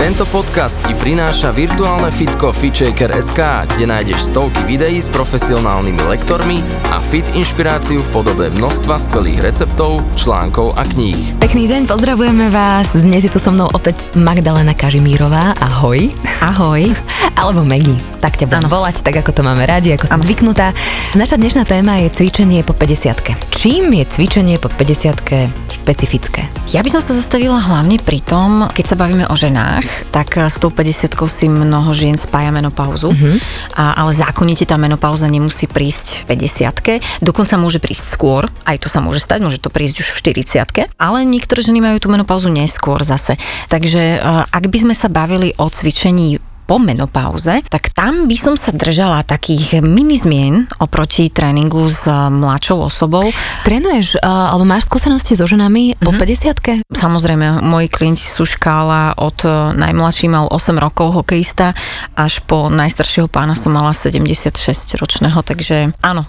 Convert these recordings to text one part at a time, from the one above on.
Tento podcast ti prináša virtuálne fitko FitShaker.sk, kde nájdeš stovky videí s profesionálnymi lektormi a fit inšpiráciu v podobe množstva skvelých receptov, článkov a kníh. Pekný deň, pozdravujeme vás. Dnes je tu so mnou opäť Magdalena Kažimírová. Ahoj. Ahoj. Alebo Megi. Tak ťa budem volať, tak ako to máme radi, ako som zvyknutá. Naša dnešná téma je cvičenie po 50 Čím je cvičenie po 50 špecifické? Ja by som sa zastavila hlavne pri tom, keď sa bavíme o ženách, tak s tou 50 si mnoho žien spája menopauzu, uh-huh. a, ale zákonite tá menopauza nemusí prísť v 50 dokonca môže prísť skôr, aj to sa môže stať, môže to prísť už v 40 ale niektoré ženy majú tú menopauzu neskôr zase. Takže e, ak by sme sa bavili o cvičení po menopauze, tak tam by som sa držala takých mini zmien oproti tréningu s eh, mladšou osobou. Trénuješ, uh, alebo máš skúsenosti so ženami mm-hmm. po 50 mhm. Samozrejme, moji klienti sú škála od eh, najmladší mal 8 rokov hokejista až po najstaršieho pána som mala 76 ročného, takže áno.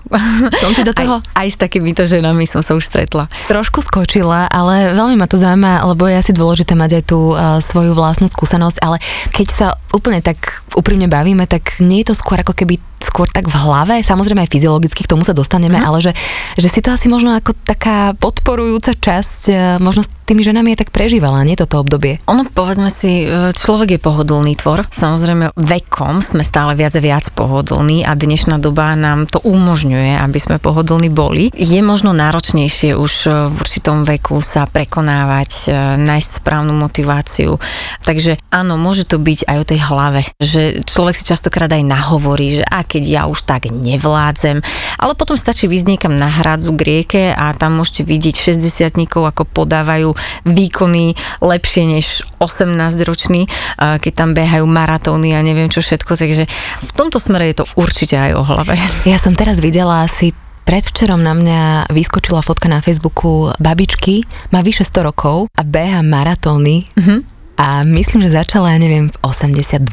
Som ti do toho? Aj, aj s takýmito ženami som sa už stretla. Trošku skočila, ale veľmi ma to zaujíma, lebo je asi dôležité mať aj tú uh, svoju vlastnú skúsenosť, ale keď sa úplne tak tak úprimne bavíme, tak nie je to skôr ako keby skôr tak v hlave, samozrejme aj fyziologicky k tomu sa dostaneme, mm. ale že, že si to asi možno ako taká podporujúca časť e, možno s tými ženami je tak prežívala, nie toto obdobie? Ono, povedzme si, e, človek je pohodlný tvor. Samozrejme, vekom sme stále viac a viac pohodlní a dnešná doba nám to umožňuje, aby sme pohodlní boli. Je možno náročnejšie už e, v určitom veku sa prekonávať, nájsť správnu motiváciu. Takže áno, môže to byť aj o tej hlave, že človek si častokrát aj nahovorí, že ak keď ja už tak nevládzem. Ale potom stačí vyjsť niekam na hradzu k rieke a tam môžete vidieť 60 ako podávajú výkony lepšie než 18 roční, keď tam behajú maratóny a neviem čo všetko. Takže v tomto smere je to určite aj o hlave. Ja som teraz videla asi Predvčerom na mňa vyskočila fotka na Facebooku babičky, má vyše 100 rokov a beha maratóny. Mm-hmm a myslím, že začala, ja neviem, v 82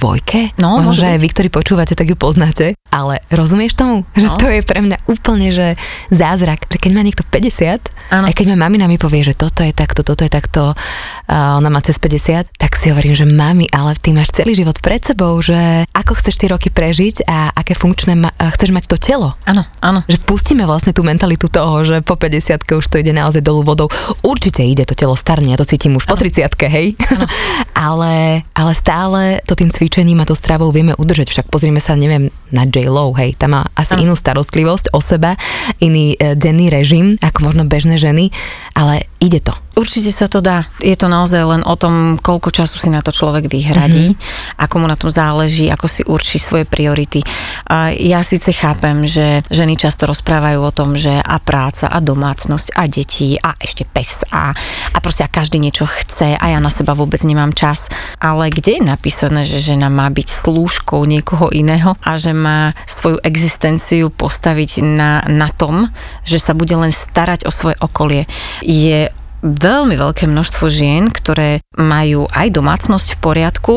No, Možno, že aj vy, ktorí počúvate, tak ju poznáte. Ale rozumieš tomu? Že no. to je pre mňa úplne, že zázrak. Že keď má niekto 50, ano. aj keď ma mamina mi povie, že toto je takto, toto je takto, a ona má cez 50, tak si hovorím, že mami, ale ty máš celý život pred sebou, že ako chceš tie roky prežiť a aké funkčné ma- chceš mať to telo. Áno, áno. Že pustíme vlastne tú mentalitu toho, že po 50 už to ide naozaj dolu vodou. Určite ide to telo starne, ja to cítim už ano. po 30 hej. ale, ale stále to tým cvičením a to stravou vieme udržať. Však pozrime sa, neviem, na J. Lo, hej, tam má asi inú starostlivosť o seba, iný e, denný režim, ako možno bežné ženy, ale ide to. Určite sa to dá. Je to naozaj len o tom, koľko času si na to človek vyhradí, mm-hmm. ako mu na tom záleží, ako si určí svoje priority. A ja síce chápem, že ženy často rozprávajú o tom, že a práca, a domácnosť, a deti, a ešte pes, a, a proste a každý niečo chce a ja na seba vôbec nemám čas. Ale kde je napísané, že žena má byť slúžkou niekoho iného a že má svoju existenciu postaviť na, na tom, že sa bude len starať o svoje okolie? Je veľmi veľké množstvo žien, ktoré majú aj domácnosť v poriadku,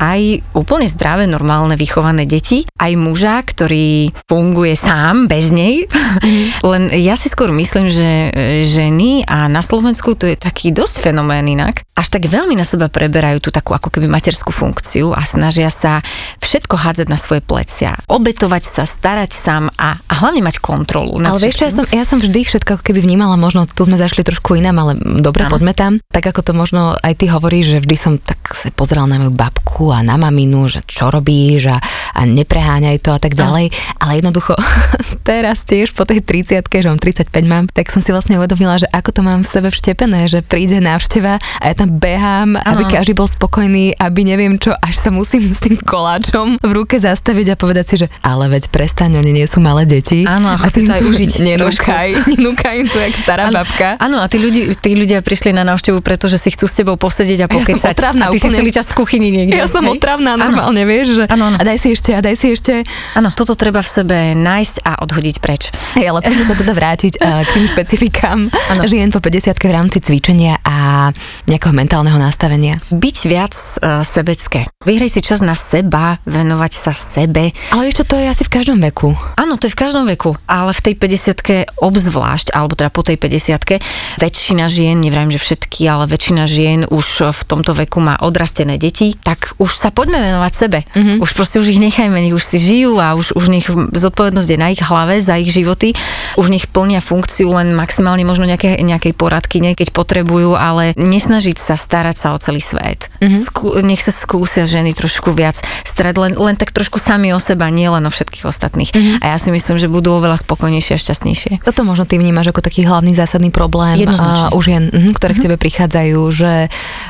aj úplne zdravé, normálne, vychované deti, aj muža, ktorý funguje sám, bez nej. Mm. Len ja si skôr myslím, že ženy a na Slovensku to je taký dosť fenomén inak, až tak veľmi na seba preberajú tú takú ako keby materskú funkciu a snažia sa všetko hádzať na svoje plecia. Obetovať sa, starať sám a, a hlavne mať kontrolu. Ale vieš čo, ja som, ja som vždy všetko ako keby vnímala, možno tu sme zašli trošku inám, ale dobre, ano. poďme tam. Tak ako to možno aj ty hovoríš, že vždy som tak sa pozerala na moju babku a na maminu, že čo robíš a, a nepreháňaj to a tak ďalej. No. Ale jednoducho teraz tiež po tej 30 že mám 35 mám, tak som si vlastne uvedomila, že ako to mám v sebe vštepené, že príde návšteva a ja tam behám, ano. aby každý bol spokojný, aby neviem čo, až sa musím s tým koláčom v ruke zastaviť a povedať si, že ale veď prestaň, oni nie sú malé deti. Áno, a chci to aj užiť. Nenúkaj, nenúkaj im tu jak stará ano, babka. Áno, a tí, ľudí, tí ľudia prišli na návštevu, pretože si chcú s tebou posedieť a pokecať. Ja otravná, a ty úplne... si celý čas v kuchyni niekde. Ja som hej? otravná normálne, ano. vieš, že ano, ano. a daj si ešte, a daj si ešte. Áno, toto treba v sebe nájsť a odhodiť preč. Hej, ale poďme sa teda vrátiť uh, k tým špecifikám ano. žien po 50 v rámci cvičenia a nejakého mentálneho nastavenia. Byť viac uh, sebecké. Vyhraj si čas na seba, venovať sa sebe. Ale čo, to je asi v každom veku. Áno, to je v každom veku, ale v tej 50 obzvlášť, alebo teda po tej 50 väčšina žien, nevrajím, že všetky, ale väčšina žien už v tomto veku má odrastené deti, tak už sa poďme venovať sebe. Mm-hmm. Už proste už ich nechajme, nech už si žijú a už, už nech zodpovednosť je na ich hlave za ich životy. Už nech plnia funkciu len maximálne možno nejaké, nejakej poradky, keď potrebujú, ale nesnažiť sa starať sa o celý svet. Mm-hmm. Skú, nech sa skúsia ženy trošku viac starať len, len tak trošku sami o seba, nie len o všetkých ostatných. Mm-hmm. A ja si myslím, že budú oveľa spokojnejšie a šťastnejšie. Toto možno ty vnímaš ako taký hlavný zásadný problém uh, už žien, uh, ktoré mm-hmm. k tebe prichádzajú, že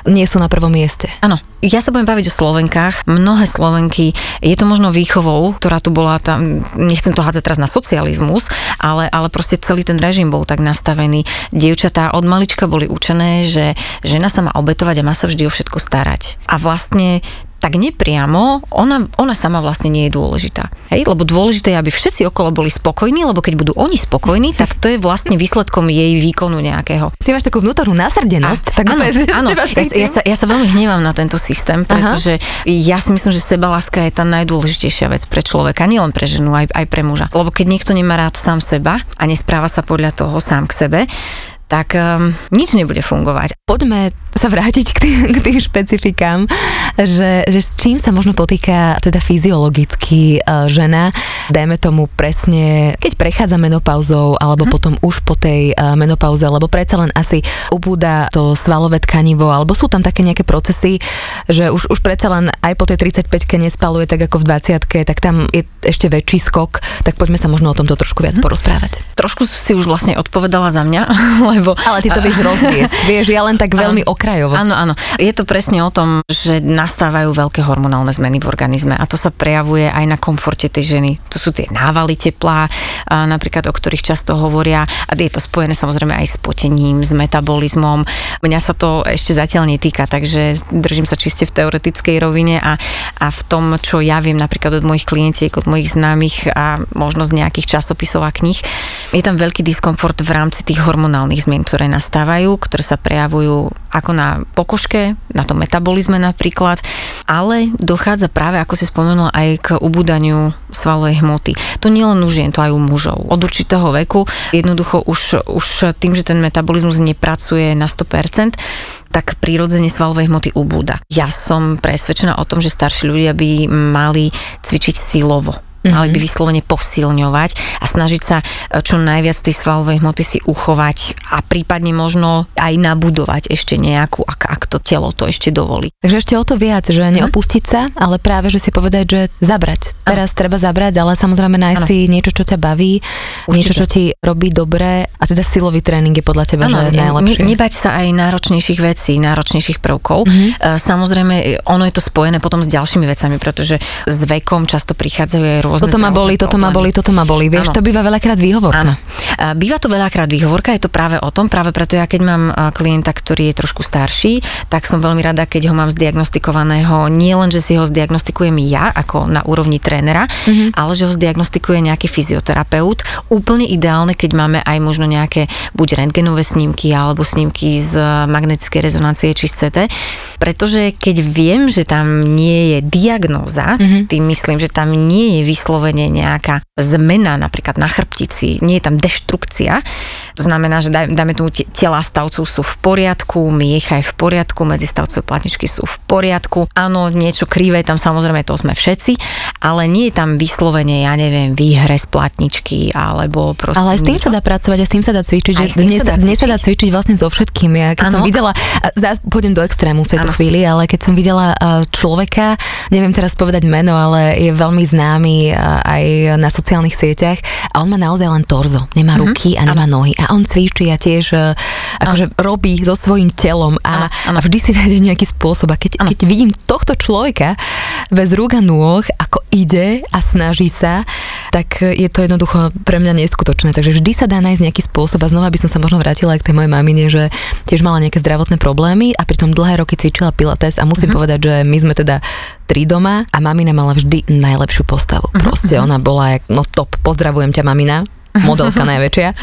nie sú na prvom mieste. Áno, ja sa budem baviť o Slovenkách. Mnohé Slovenky, je to možno výchovou, ktorá tu bola tam, nechcem to hádzať teraz na socializmus, ale, ale proste celý ten režim bol tak nastavený. Dievčatá od malička boli učené, že žena sa má obetovať a má sa vždy o všetko starať. A vlastne tak nepriamo ona, ona sama vlastne nie je dôležitá. Hej? Lebo dôležité je, aby všetci okolo boli spokojní, lebo keď budú oni spokojní, tak to je vlastne výsledkom jej výkonu nejakého. Ty máš takú vnútornú nasrdenosť. A, tak áno, áno. Ja, ja, sa, ja sa veľmi hnevám na tento systém, pretože Aha. ja si myslím, že sebaláska je tá najdôležitejšia vec pre človeka, nielen pre ženu, aj, aj pre muža. Lebo keď niekto nemá rád sám seba a nespráva sa podľa toho sám k sebe, tak um, nič nebude fungovať. Poďme sa vrátiť k tým, k tým špecifikám, že, že s čím sa možno potýka teda fyziologicky uh, žena, dajme tomu presne, keď prechádza menopauzou, alebo hm. potom už po tej uh, menopauze, lebo predsa len asi ubúda to svalové tkanivo, alebo sú tam také nejaké procesy, že už, už predsa len aj po tej 35-ke nespaluje tak ako v 20 tak tam je ešte väčší skok, tak poďme sa možno o tomto trošku viac hm. porozprávať. Trošku si už vlastne odpovedala za mňa, lebo... Ale ty to vieš rozviesť, vieš, ja len tak veľmi okrajovo. Áno, áno. Je to presne o tom, že nastávajú veľké hormonálne zmeny v organizme a to sa prejavuje aj na komforte tej ženy. To sú tie návaly teplá, napríklad o ktorých často hovoria a je to spojené samozrejme aj s potením, s metabolizmom. Mňa sa to ešte zatiaľ netýka, takže držím sa čiste v teoretickej rovine a, a v tom, čo ja viem napríklad od mojich klientiek, od mojich známych a možno z nejakých časopisov a kníh, je tam veľký diskomfort v rámci tých hormonálnych zmien, ktoré nastávajú, ktoré sa prejavujú ako na pokožke, na tom metabolizme napríklad, ale dochádza práve, ako si spomenula, aj k ubúdaniu svalovej hmoty. To nie len u žien, to aj u mužov. Od určitého veku jednoducho už, už tým, že ten metabolizmus nepracuje na 100%, tak prírodzene svalovej hmoty ubúda. Ja som presvedčená o tom, že starší ľudia by mali cvičiť silovo Mm-hmm. Mali by vyslovene posilňovať a snažiť sa e, čo najviac tej svalovej hmoty si uchovať a prípadne možno aj nabudovať ešte nejakú, ak, ak to telo to ešte dovolí. Takže ešte o to viac, že mhm. neopustiť sa, ale práve, že si povedať, že zabrať. Teraz treba zabrať, ale samozrejme nájsť si niečo, čo ťa baví, Určite. niečo, čo ti robí dobre a teda silový tréning je podľa teba ano, že najlepšie. nebať sa aj náročnejších vecí, náročnejších prvkov. Mm-hmm. Samozrejme, ono je to spojené potom s ďalšími vecami, pretože s vekom často prichádzajú aj rôzne Toto ma boli, toto ma boli, toto ma boli. Vieš, ano. to býva veľakrát výhovorka. Áno. Býva to veľakrát výhovorka, je to práve o tom, práve preto ja keď mám klienta, ktorý je trošku starší, tak som veľmi rada, keď ho mám zdiagnostikovaného, nie len, že si ho zdiagnostikujem ja, ako na úrovni trénera, mm-hmm. ale že ho zdiagnostikuje nejaký fyzioterapeut. Úplne ideálne, keď máme aj možno nejaké buď rentgenové snímky, alebo snímky z magnetickej rezonancie či z CT, pretože keď viem, že tam nie je diagnóza, mm-hmm. tým myslím, že tam nie je vyslovene nejaká zmena napríklad na chrbtici, nie je tam deštrukcia. To znamená, že dáme tu tela stavcov sú v poriadku, miecha je v poriadku, medzistavcové platničky sú v poriadku. Áno, niečo krivé tam samozrejme to sme všetci, ale nie je tam vyslovene, ja neviem, výhre z platničky alebo proste... Ale aj s tým sa dá pracovať, aj s tým sa dá cvičiť, že dnes sa, dá dnes sa dá cvičiť vlastne so všetkým. Ja keď ano. som videla, zás pôjdem do extrému v tejto ano. chvíli, ale keď som videla človeka, neviem teraz povedať meno, ale je veľmi známy aj na sociálnych sieťach a on má naozaj len torzo, nemá mm-hmm. ruky a nemá ano. nohy a on cvičí a tiež uh, akože robí so svojím telom a, ano, ano. A vždy si nájde nejaký spôsob. A keď, keď vidím tohto človeka bez rúk a nôh, ako ide a snaží sa, tak je to jednoducho pre mňa neskutočné. Takže vždy sa dá nájsť nejaký spôsob a znova by som sa možno vrátila aj k tej mojej mamine, že tiež mala nejaké zdravotné problémy a pritom dlhé roky cvičila pilates a musím uh-huh. povedať, že my sme teda tri doma a mamina mala vždy najlepšiu postavu. Uh-huh. Proste ona bola no top. Pozdravujem ťa mamina modelka najväčšia.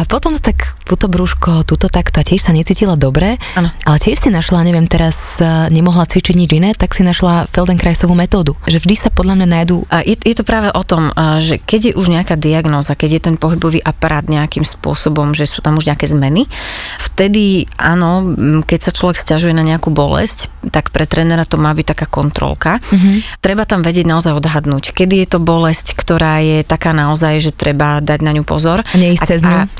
A potom tak túto brúško, túto takto a tiež sa necítila dobre, ano. ale tiež si našla, neviem, teraz e, nemohla cvičiť nič iné, tak si našla Feldenkraisovú metódu. Že vždy sa podľa mňa nájdú. A je, je to práve o tom, e, že keď je už nejaká diagnóza, keď je ten pohybový aparát nejakým spôsobom, že sú tam už nejaké zmeny, vtedy áno, keď sa človek stiažuje na nejakú bolesť, tak pre trénera to má byť taká kontrolka. Uh-huh. Treba tam vedieť naozaj odhadnúť, kedy je to bolesť, ktorá je taká naozaj, že treba dať na ňu pozor.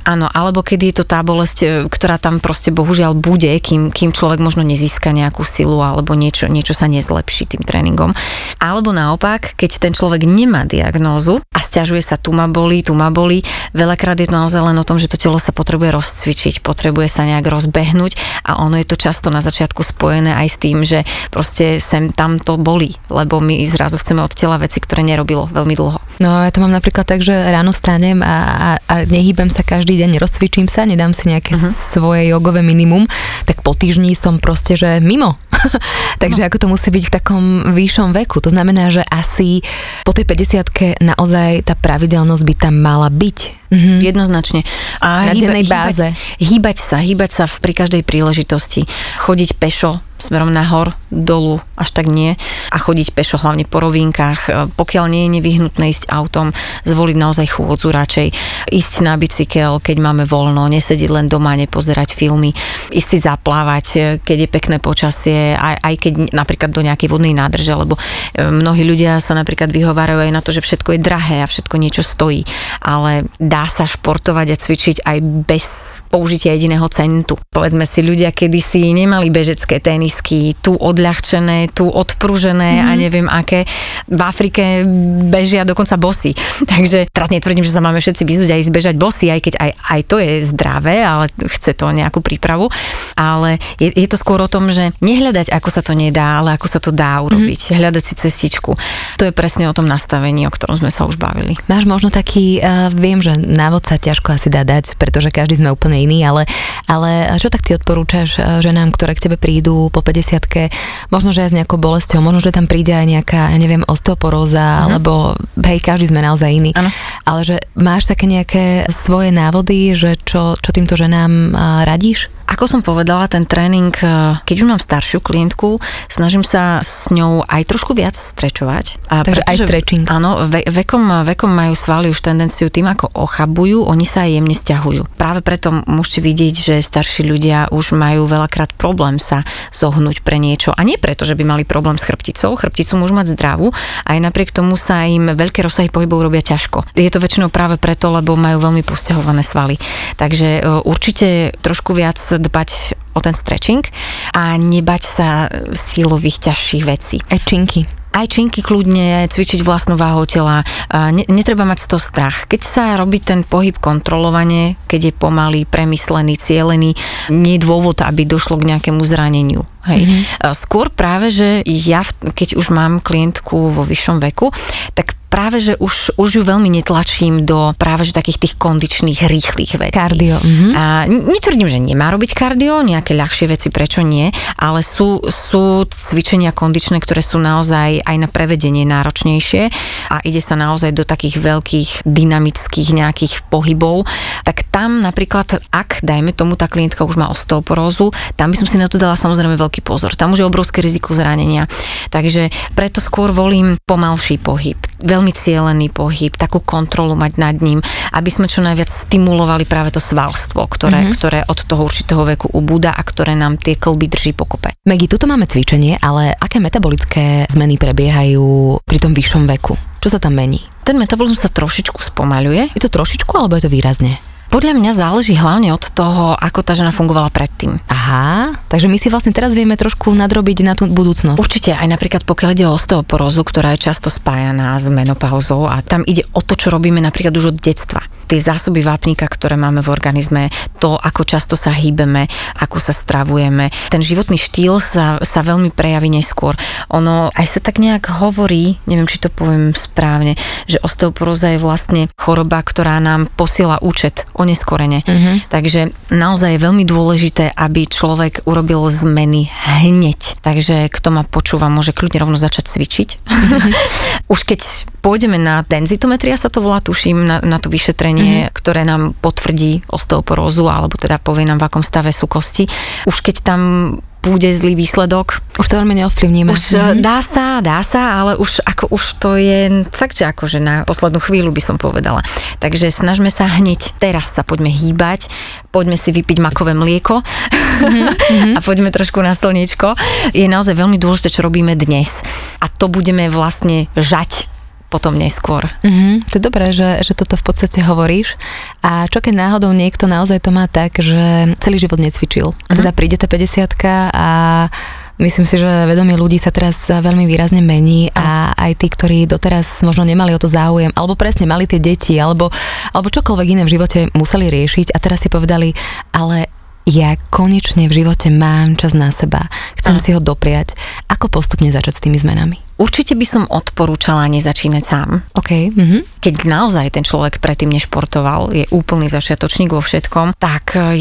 A. Áno, alebo kedy je to tá bolesť, e, ktorá tam proste bohužiaľ bude, kým, kým človek možno nezíska nejakú silu alebo niečo, niečo sa nezlepší tým tréningom. Alebo naopak, keď ten človek nemá diagnózu a stiažuje sa, tu ma boli, tu ma boli, veľakrát je to naozaj len o tom, že to telo sa potrebuje rozcvičiť, potrebuje sa nejak rozbehnúť a ono je to často na začiatku spojené aj s tým, že proste sem tam to boli, lebo my zrazu chceme od tela veci, ktoré nerobilo veľmi dlho. No ja to mám napríklad tak, že ráno stanem a a, a, nehýbem sa každý deň, rozcvičím sa, nedám si nejaké uh-huh. svoje jogové minimum, tak po týždni som proste, že mimo. Takže no. ako to musí byť v takom vyššom veku. To znamená, že asi po tej 50 naozaj tá pravidelnosť by tam mala byť. Mm-hmm. Jednoznačne. A Na hýba, dennej báze. Hýbať, hýbať sa, hýbať sa pri každej príležitosti. Chodiť pešo, smerom nahor, dolu, až tak nie. A chodiť pešo hlavne po rovinkách. E, pokiaľ nie je nevyhnutné ísť autom, zvoliť naozaj chôdzu radšej. Ísť na bicykel, keď máme voľno, nesediť len doma, nepozerať filmy. Ísť si zaplávať, e, keď je pekné počasie, aj, aj keď napríklad do nejakej vodnej nádrže, lebo e, mnohí ľudia sa napríklad vyhovárajú aj na to, že všetko je drahé a všetko niečo stojí. Ale dá sa športovať a cvičiť aj bez použitia jediného centu. Povedzme si, ľudia kedysi nemali bežecké tenisky, tu odľahčené, tu odpružené mm. a mhm. neviem aké. V Afrike bežia dokonca bosy. Takže teraz netvrdím, že sa máme všetci vyzúť aj zbežať bosy, aj keď aj, aj to je zdravé, ale chce to nejakú prípravu. Ale je, je to skôr o tom, že nehľadať, ako sa to nedá, ale ako sa to dá urobiť. Mm. Hľadať si cestičku. To je presne o tom nastavení, o ktorom sme sa už bavili. Máš možno taký, uh, viem, že návod sa ťažko asi dá dať, pretože každý sme úplne iný, ale, ale čo tak ty odporúčaš uh, ženám, ktoré k tebe prídu po 50 možno, že aj s nejakou bolesťou, možno, že tam príde aj nejaká, ja neviem, osteoporóza, uh-huh. alebo hej, každý sme naozaj iný. Ano. Ale že máš také nejaké svoje návody, že čo, čo týmto ženám radíš? Ako som povedala, ten tréning, e, keď už mám staršiu klientku, snažím sa s ňou aj trošku viac strečovať. A Takže pretože, aj stretching. Áno, ve, vekom, vekom majú svaly už tendenciu tým, ako ochabujú, oni sa aj jemne stiahujú. Práve preto môžete vidieť, že starší ľudia už majú veľakrát problém sa zohnúť pre niečo. A nie preto, že by mali problém s chrbticou, chrbticu môžu mať zdravú, aj napriek tomu sa im veľké rozsahy pohybov robia ťažko. Je to väčšinou práve preto, lebo majú veľmi postihované svaly. Takže e, určite trošku viac dbať o ten stretching a nebať sa silových ťažších vecí. Ečinky aj činky kľudne, cvičiť vlastnú váhu tela. Ne, netreba mať z toho strach. Keď sa robí ten pohyb kontrolovane, keď je pomalý, premyslený, cielený, nie je dôvod, aby došlo k nejakému zraneniu. Hej. Mm-hmm. Skôr práve, že ja, keď už mám klientku vo vyššom veku, tak práve, že už, už ju veľmi netlačím do práve že takých tých kondičných, rýchlych vecí. Kardio. Mm-hmm. A netvrdím, že nemá robiť kardio, nejaké ľahšie veci, prečo nie, ale sú, sú cvičenia kondičné, ktoré sú naozaj aj na prevedenie náročnejšie a ide sa naozaj do takých veľkých dynamických nejakých pohybov, tak tam napríklad, ak dajme tomu tá klientka už má osteoporózu, tam by som si na to dala samozrejme veľký pozor. Tam už je obrovské riziko zranenia. Takže preto skôr volím pomalší pohyb. Veľ veľmi cielený pohyb, takú kontrolu mať nad ním, aby sme čo najviac stimulovali práve to svalstvo, ktoré, mm-hmm. ktoré od toho určitého veku ubúda a ktoré nám tie klby drží pokope. Megi, tuto máme cvičenie, ale aké metabolické zmeny prebiehajú pri tom vyššom veku? Čo sa tam mení? Ten metabolizmus sa trošičku spomaľuje. Je to trošičku, alebo je to výrazne? Podľa mňa záleží hlavne od toho, ako tá žena fungovala predtým. Aha, takže my si vlastne teraz vieme trošku nadrobiť na tú budúcnosť. Určite, aj napríklad pokiaľ ide o osteoporózu, ktorá je často spájaná s menopauzou a tam ide o to, čo robíme napríklad už od detstva tie zásoby vápnika, ktoré máme v organizme, to, ako často sa hýbeme, ako sa stravujeme. Ten životný štýl sa, sa veľmi prejaví neskôr. Ono aj sa tak nejak hovorí, neviem, či to poviem správne, že osteoporóza je vlastne choroba, ktorá nám posiela účet oneskorene. Uh-huh. Takže naozaj je veľmi dôležité, aby človek urobil zmeny hneď. Takže kto ma počúva, môže kľudne rovno začať cvičiť. Uh-huh. Už keď pôjdeme na denzitometria, sa to volá, tuším, na, na to vyšetrenie, mm-hmm. ktoré nám potvrdí osteoporózu, alebo teda povie nám, v akom stave sú kosti. Už keď tam bude zlý výsledok. Už to veľmi neovplyvníme. Už mm-hmm. dá sa, dá sa, ale už ako už to je fakt, že akože na poslednú chvíľu by som povedala. Takže snažme sa hneď, teraz sa poďme hýbať, poďme si vypiť makové mlieko mm-hmm. a poďme trošku na slniečko. Je naozaj veľmi dôležité, čo robíme dnes. A to budeme vlastne žať potom neskôr. Mm-hmm. To je dobré, že, že toto v podstate hovoríš. A čo keď náhodou niekto naozaj to má tak, že celý život necvičil. Mm-hmm. Teda príde tá 50 a Myslím si, že vedomie ľudí sa teraz veľmi výrazne mení a aj tí, ktorí doteraz možno nemali o to záujem, alebo presne mali tie deti, alebo, alebo čokoľvek iné v živote museli riešiť a teraz si povedali, ale ja konečne v živote mám čas na seba, chcem Aha. si ho dopriať. Ako postupne začať s tými zmenami? Určite by som odporúčala nezačínať sám. Okay. Mm-hmm. Keď naozaj ten človek predtým nešportoval, je úplný začiatočník vo všetkom, tak eh,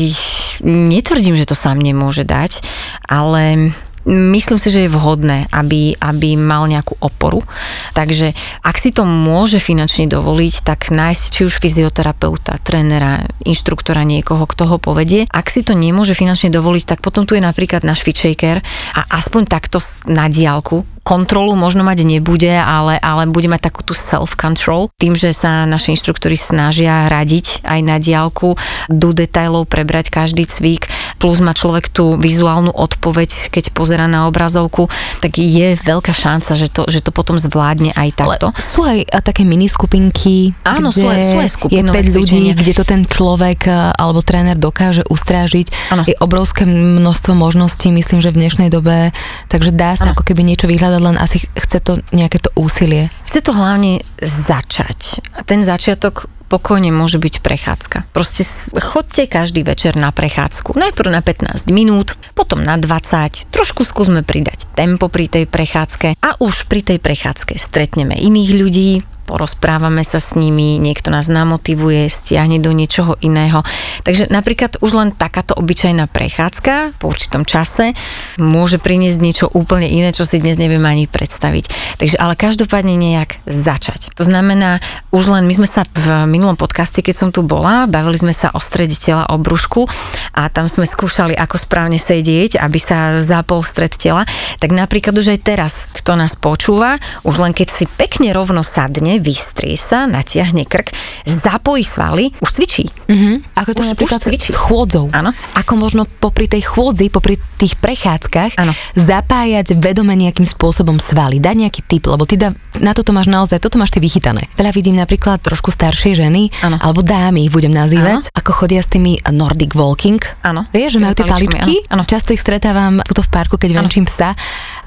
netvrdím, že to sám nemôže dať, ale Myslím si, že je vhodné, aby, aby mal nejakú oporu. Takže ak si to môže finančne dovoliť, tak nájsť či už fyzioterapeuta, trénera, inštruktora, niekoho, kto ho povedie. Ak si to nemôže finančne dovoliť, tak potom tu je napríklad náš fitshaker a aspoň takto na diálku kontrolu možno mať nebude, ale, ale bude mať takú tú self-control, tým, že sa naši inštruktori snažia radiť aj na diálku, do detailov prebrať každý cvik, plus má človek tú vizuálnu odpoveď, keď pozera na obrazovku, tak je veľká šanca, že to, že to potom zvládne aj takto. Ale sú aj také mini skupinky, Áno, sú aj, sú aj je 5 ľudí, kde to ten človek alebo tréner dokáže ustrážiť. Ano. Je obrovské množstvo možností, myslím, že v dnešnej dobe, takže dá sa ano. ako keby niečo vyhľadať len asi chce to nejaké to úsilie. Chce to hlavne začať. A ten začiatok pokojne môže byť prechádzka. Proste chodte každý večer na prechádzku. Najprv na 15 minút, potom na 20. Trošku skúsme pridať tempo pri tej prechádzke a už pri tej prechádzke stretneme iných ľudí, porozprávame sa s nimi, niekto nás namotivuje, stiahne do niečoho iného. Takže napríklad už len takáto obyčajná prechádzka po určitom čase môže priniesť niečo úplne iné, čo si dnes nevieme ani predstaviť. Takže ale každopádne nejak začať. To znamená, už len my sme sa v minulom podcaste, keď som tu bola, bavili sme sa o strede tela, o brúšku a tam sme skúšali, ako správne sedieť, aby sa zapol stred tela. Tak napríklad už aj teraz, kto nás počúva, už len keď si pekne rovno sadne, vystrie sa, natiahne krk, zapojí svaly, už cvičí. Mm-hmm. Ako to už, napríklad už cvičí. chôdzou. Áno. Ako možno popri tej chôdzi, popri tých prechádzkach ano. zapájať vedome nejakým spôsobom svaly, dať nejaký tip, lebo ty da, na toto máš naozaj, toto máš ty vychytané. Veľa vidím napríklad trošku staršie ženy, ano. alebo dámy ich budem nazývať, ano. ako chodia s tými Nordic walking. Áno. Vieš, že majú tie paličky? Áno. Často ich stretávam tuto v parku, keď venčím psa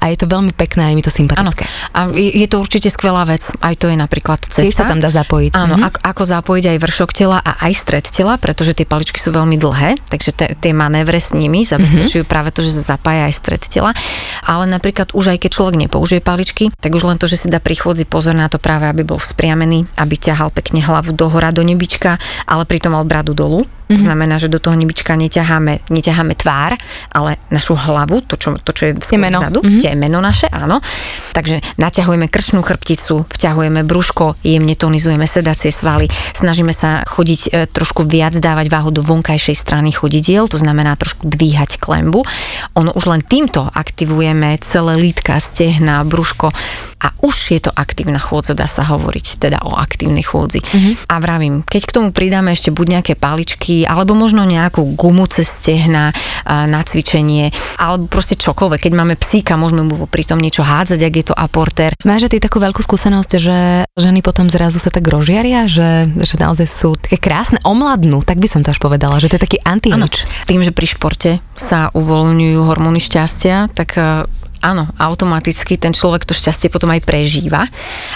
a je to veľmi pekné a je mi to sympatické. Ano. A je to určite skvelá vec. Aj to je napríklad cesta. Tiež sa tam dá zapojiť. Áno, mm-hmm. ako, ako zapojiť aj vršok tela a aj stred tela, pretože tie paličky sú veľmi dlhé, takže te, tie manévre s nimi zabezpečujú mm-hmm. práve to, že sa zapája aj stred tela. Ale napríklad už aj keď človek nepoužije paličky, tak už len to, že si dá pri chôdzi pozor na to práve, aby bol vzpriamený, aby ťahal pekne hlavu do hora, do nebička, ale pritom mal bradu dolu Mm-hmm. To mhm. znamená, že do toho nebička neťaháme, neťaháme tvár, ale našu hlavu, to, čo, to, čo je temeno. vzadu, mm-hmm. temeno naše, áno. Takže naťahujeme krčnú chrbticu, vťahujeme brúško, jemne tonizujeme sedacie svaly, snažíme sa chodiť e, trošku viac dávať váhu do vonkajšej strany chodidiel, to znamená trošku dvíhať klembu. Ono už len týmto aktivujeme celé lítka, stehna, brúško a už je to aktívna chôdza, dá sa hovoriť teda o aktívnej chôdzi. Mm-hmm. A vravím, keď k tomu pridáme ešte buď nejaké paličky, alebo možno nejakú gumu cez stehna na cvičenie, alebo proste čokoľvek. Keď máme psíka, môžeme mu pri tom niečo hádzať, ak je to aporter. Máš ty takú veľkú skúsenosť, že ženy potom zrazu sa tak rozžiaria, že, že naozaj sú také krásne, omladnú, tak by som to až povedala, že to je taký anti Tým, že pri športe sa uvoľňujú hormóny šťastia, tak áno, automaticky ten človek to šťastie potom aj prežíva.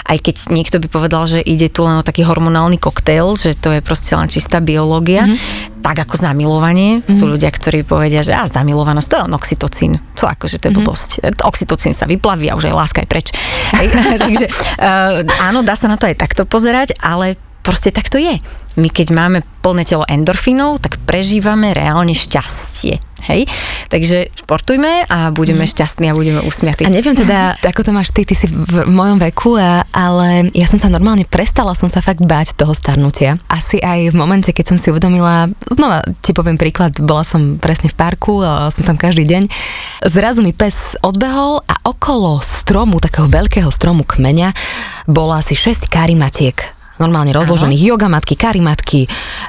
Aj keď niekto by povedal, že ide tu len o taký hormonálny koktail, že to je proste len čistá biológia, mm-hmm. tak ako zamilovanie. Mm-hmm. Sú ľudia, ktorí povedia, že a zamilovanosť, to je len oxytocín. Co akože to je mm-hmm. blbosť. Oxytocín sa vyplaví a už aj láska je preč. Takže uh, áno, dá sa na to aj takto pozerať, ale proste tak to je. My keď máme plné telo endorfínov, tak prežívame reálne šťastie. Hej? Takže športujme a budeme mm. šťastní a budeme usmiatí. A neviem teda, ako to máš ty, ty si v mojom veku, a, ale ja som sa normálne prestala som sa fakt báť toho starnutia. Asi aj v momente, keď som si uvedomila, znova ti poviem príklad, bola som presne v parku, a som tam každý deň, zrazu mi pes odbehol a okolo stromu, takého veľkého stromu kmeňa, bolo asi 6 karimatiek normálne rozložených Aha. jogamatky, karimatky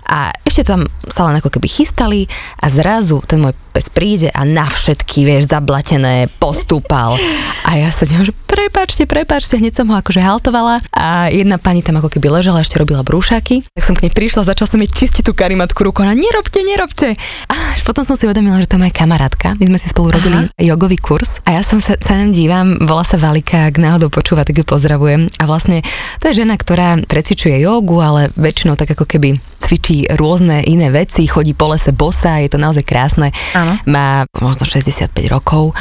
a ešte tam sa len ako keby chystali a zrazu ten môj pes príde a na všetky, vieš, zablatené postúpal. A ja sa divám, že prepačte, prepačte, hneď som ho akože haltovala a jedna pani tam ako keby ležala, ešte robila brúšaky. Tak som k nej prišla, začal som jej čistiť tú karimatku rukou, a nerobte, nerobte. A až potom som si uvedomila, že to je moja kamarátka. My sme si spolu robili Aha. jogový kurz a ja som sa, sa nám dívam, volá sa Valika, ak náhodou počúva, tak ju pozdravujem. A vlastne to je žena, ktorá precvičuje jogu, ale väčšinou tak ako keby cvičí rôzne iné veci, chodí po lese bosa, je to naozaj krásne. Áno. Má možno 65 rokov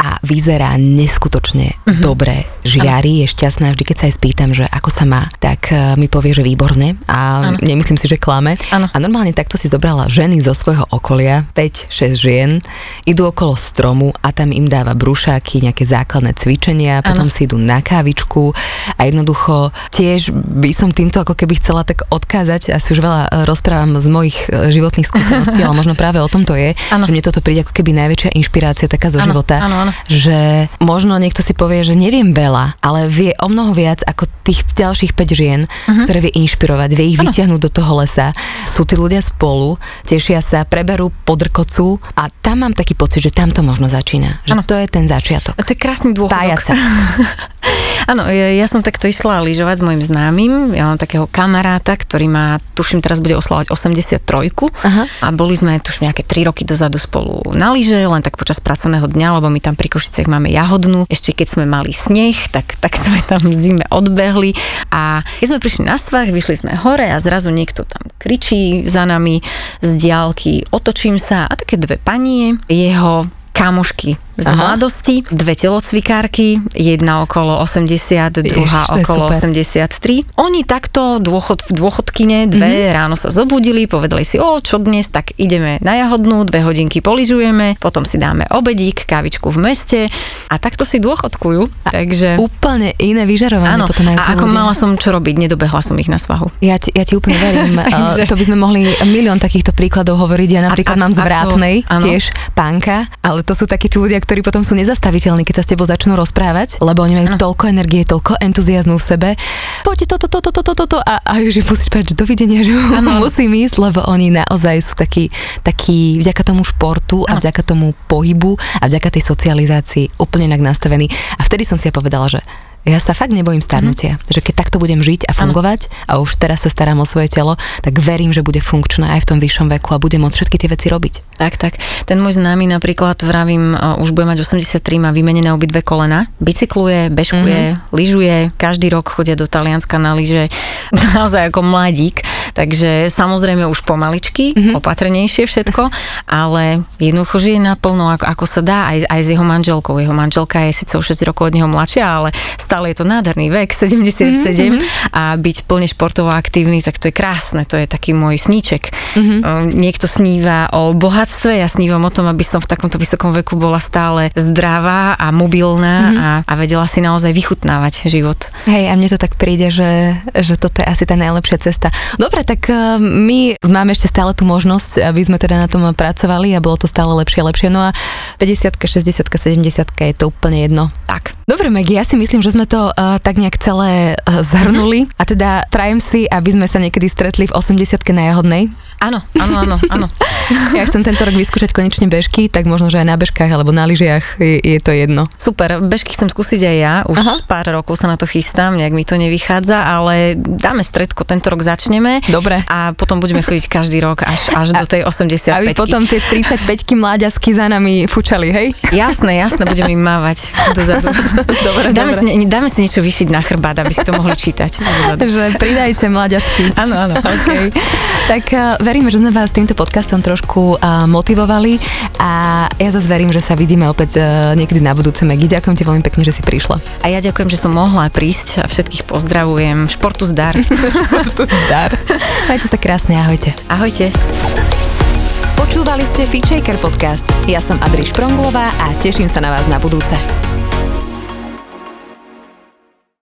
a vyzerá neskutočne uh-huh. dobre, žiari, je šťastná. Vždy, keď sa aj spýtam, že ako sa má, tak uh, mi povie, že výborne a ano. nemyslím si, že klame. Ano. A normálne takto si zobrala ženy zo svojho okolia, 5-6 žien, idú okolo stromu a tam im dáva brúšáky, nejaké základné cvičenia, potom ano. si idú na kávičku a jednoducho tiež by som týmto ako keby chcela tak odkázať, asi už veľa e, rozprávam z mojich e, životných skúseností, ale možno práve o tom to je, ano. že mne toto príde ako keby najväčšia inšpirácia taká zo ano. života. Ano, ano že možno niekto si povie, že neviem veľa, ale vie o mnoho viac ako tých ďalších 5 žien, uh-huh. ktoré vie inšpirovať, vie ich ano. vyťahnuť do toho lesa. Sú tí ľudia spolu, tešia sa, preberú podrkocu a tam mám taký pocit, že tam to možno začína. Že ano. to je ten začiatok. A to je krásny dôchodok. Spájať sa. Áno, ja, ja som takto išla lyžovať s mojim známym. Ja mám takého kamaráta, ktorý má, tuším, teraz bude oslavovať 83 Aha. a boli sme tuším nejaké 3 roky dozadu spolu na lyže, len tak počas pracovného dňa, lebo my tam pri Košicech máme jahodnú. Ešte keď sme mali sneh, tak, tak sme tam v zime odbehli a keď sme prišli na svah, vyšli sme hore a zrazu niekto tam kričí za nami z diálky, otočím sa a také dve panie, jeho kamošky z Aha. mladosti, dve telocvikárky, jedna okolo 80, druhá Jež, okolo 83. Oni takto dôchod, v dôchodkine, dve mm-hmm. ráno sa zobudili, povedali si, o, čo dnes, tak ideme na jahodnú, dve hodinky poližujeme, potom si dáme obedík, kávičku v meste a takto si dôchodkujú. A takže... Úplne iné vyžarovanie Áno, potom a ako ľudia. mala som čo robiť, nedobehla som ich na svahu. Ja ti, ja ti úplne verím. takže... To by sme mohli milión takýchto príkladov hovoriť. Ja napríklad a, a, mám z Vrátnej tiež pánka, ale to sú takí tí ľudia, ktorí potom sú nezastaviteľní, keď sa s tebou začnú rozprávať, lebo oni majú ano. toľko energie, toľko entuziasmu v sebe. Poďte toto, toto, toto, toto a, a už musíš povedať, že dovidenia, že ano. musím ísť, lebo oni naozaj sú takí, takí vďaka tomu športu ano. a vďaka tomu pohybu a vďaka tej socializácii úplne inak nastavení. A vtedy som si ja povedala, že ja sa fakt nebojím starnutia, mm-hmm. že keď takto budem žiť a fungovať ano. a už teraz sa starám o svoje telo, tak verím, že bude funkčná aj v tom vyššom veku a budem môcť všetky tie veci robiť. Tak, tak. Ten môj známy napríklad, vravím, už bude mať 83, má vymenené obidve kolena, bicykluje, bežkuje, mm-hmm. lyžuje, každý rok chodia do Talianska na lyže, naozaj ako mladík, takže samozrejme už pomaličky, mm-hmm. opatrnejšie všetko, ale jednoducho žije naplno, ako, ako sa dá, aj, aj s jeho manželkou. Jeho manželka je síce o 6 rokov od neho mladšia, ale stále je to nádherný vek, 77 mm-hmm. a byť plne športovo aktívny, tak to je krásne, to je taký môj sníček. Mm-hmm. Niekto sníva o bohatstve, ja snívam o tom, aby som v takomto vysokom veku bola stále zdravá a mobilná mm-hmm. a, a vedela si naozaj vychutnávať život. Hej, a mne to tak príde, že, že toto je asi tá najlepšia cesta. Dobre, tak e, my máme ešte stále tú možnosť, aby sme teda na tom pracovali a bolo to stále lepšie a lepšie. No a 50 60 70 je to úplne jedno. Tak. Dobre, Maggie, ja si myslím, že sme to uh, tak nejak celé uh, zhrnuli a teda prajem si, aby sme sa niekedy stretli v 80 na Jahodnej. Áno, áno, áno, áno. ja chcem tento rok vyskúšať konečne bežky, tak možno, že aj na bežkách alebo na lyžiach je, je to jedno. Super, bežky chcem skúsiť aj ja, už Aha. pár rokov sa na to chystám, nejak mi to nevychádza, ale dáme stredko, tento rok začneme. Dobre. A potom budeme chodiť každý rok až, až do tej 85 Aby potom tie 35 mláďasky za nami fučali, hej? Jasné, jasné, budeme im mávať dozadu. dobre, dáme, dobre. Si, dáme si niečo vyšiť na chrbát, aby si to mohli čítať. Že pridajte mláďasky. Áno, áno. Okay. Tak uh, veríme, že sme vás týmto podcastom trošku uh, motivovali a ja zase verím, že sa vidíme opäť uh, niekedy na budúce. Megi, ďakujem ti veľmi pekne, že si prišla. A ja ďakujem, že som mohla prísť a všetkých pozdravujem. Športu zdar. Športu zdar. Majte sa krásne, ahojte. Ahojte. Počúvali ste Feature podcast. Ja som Adriš Pronglová a teším sa na vás na budúce.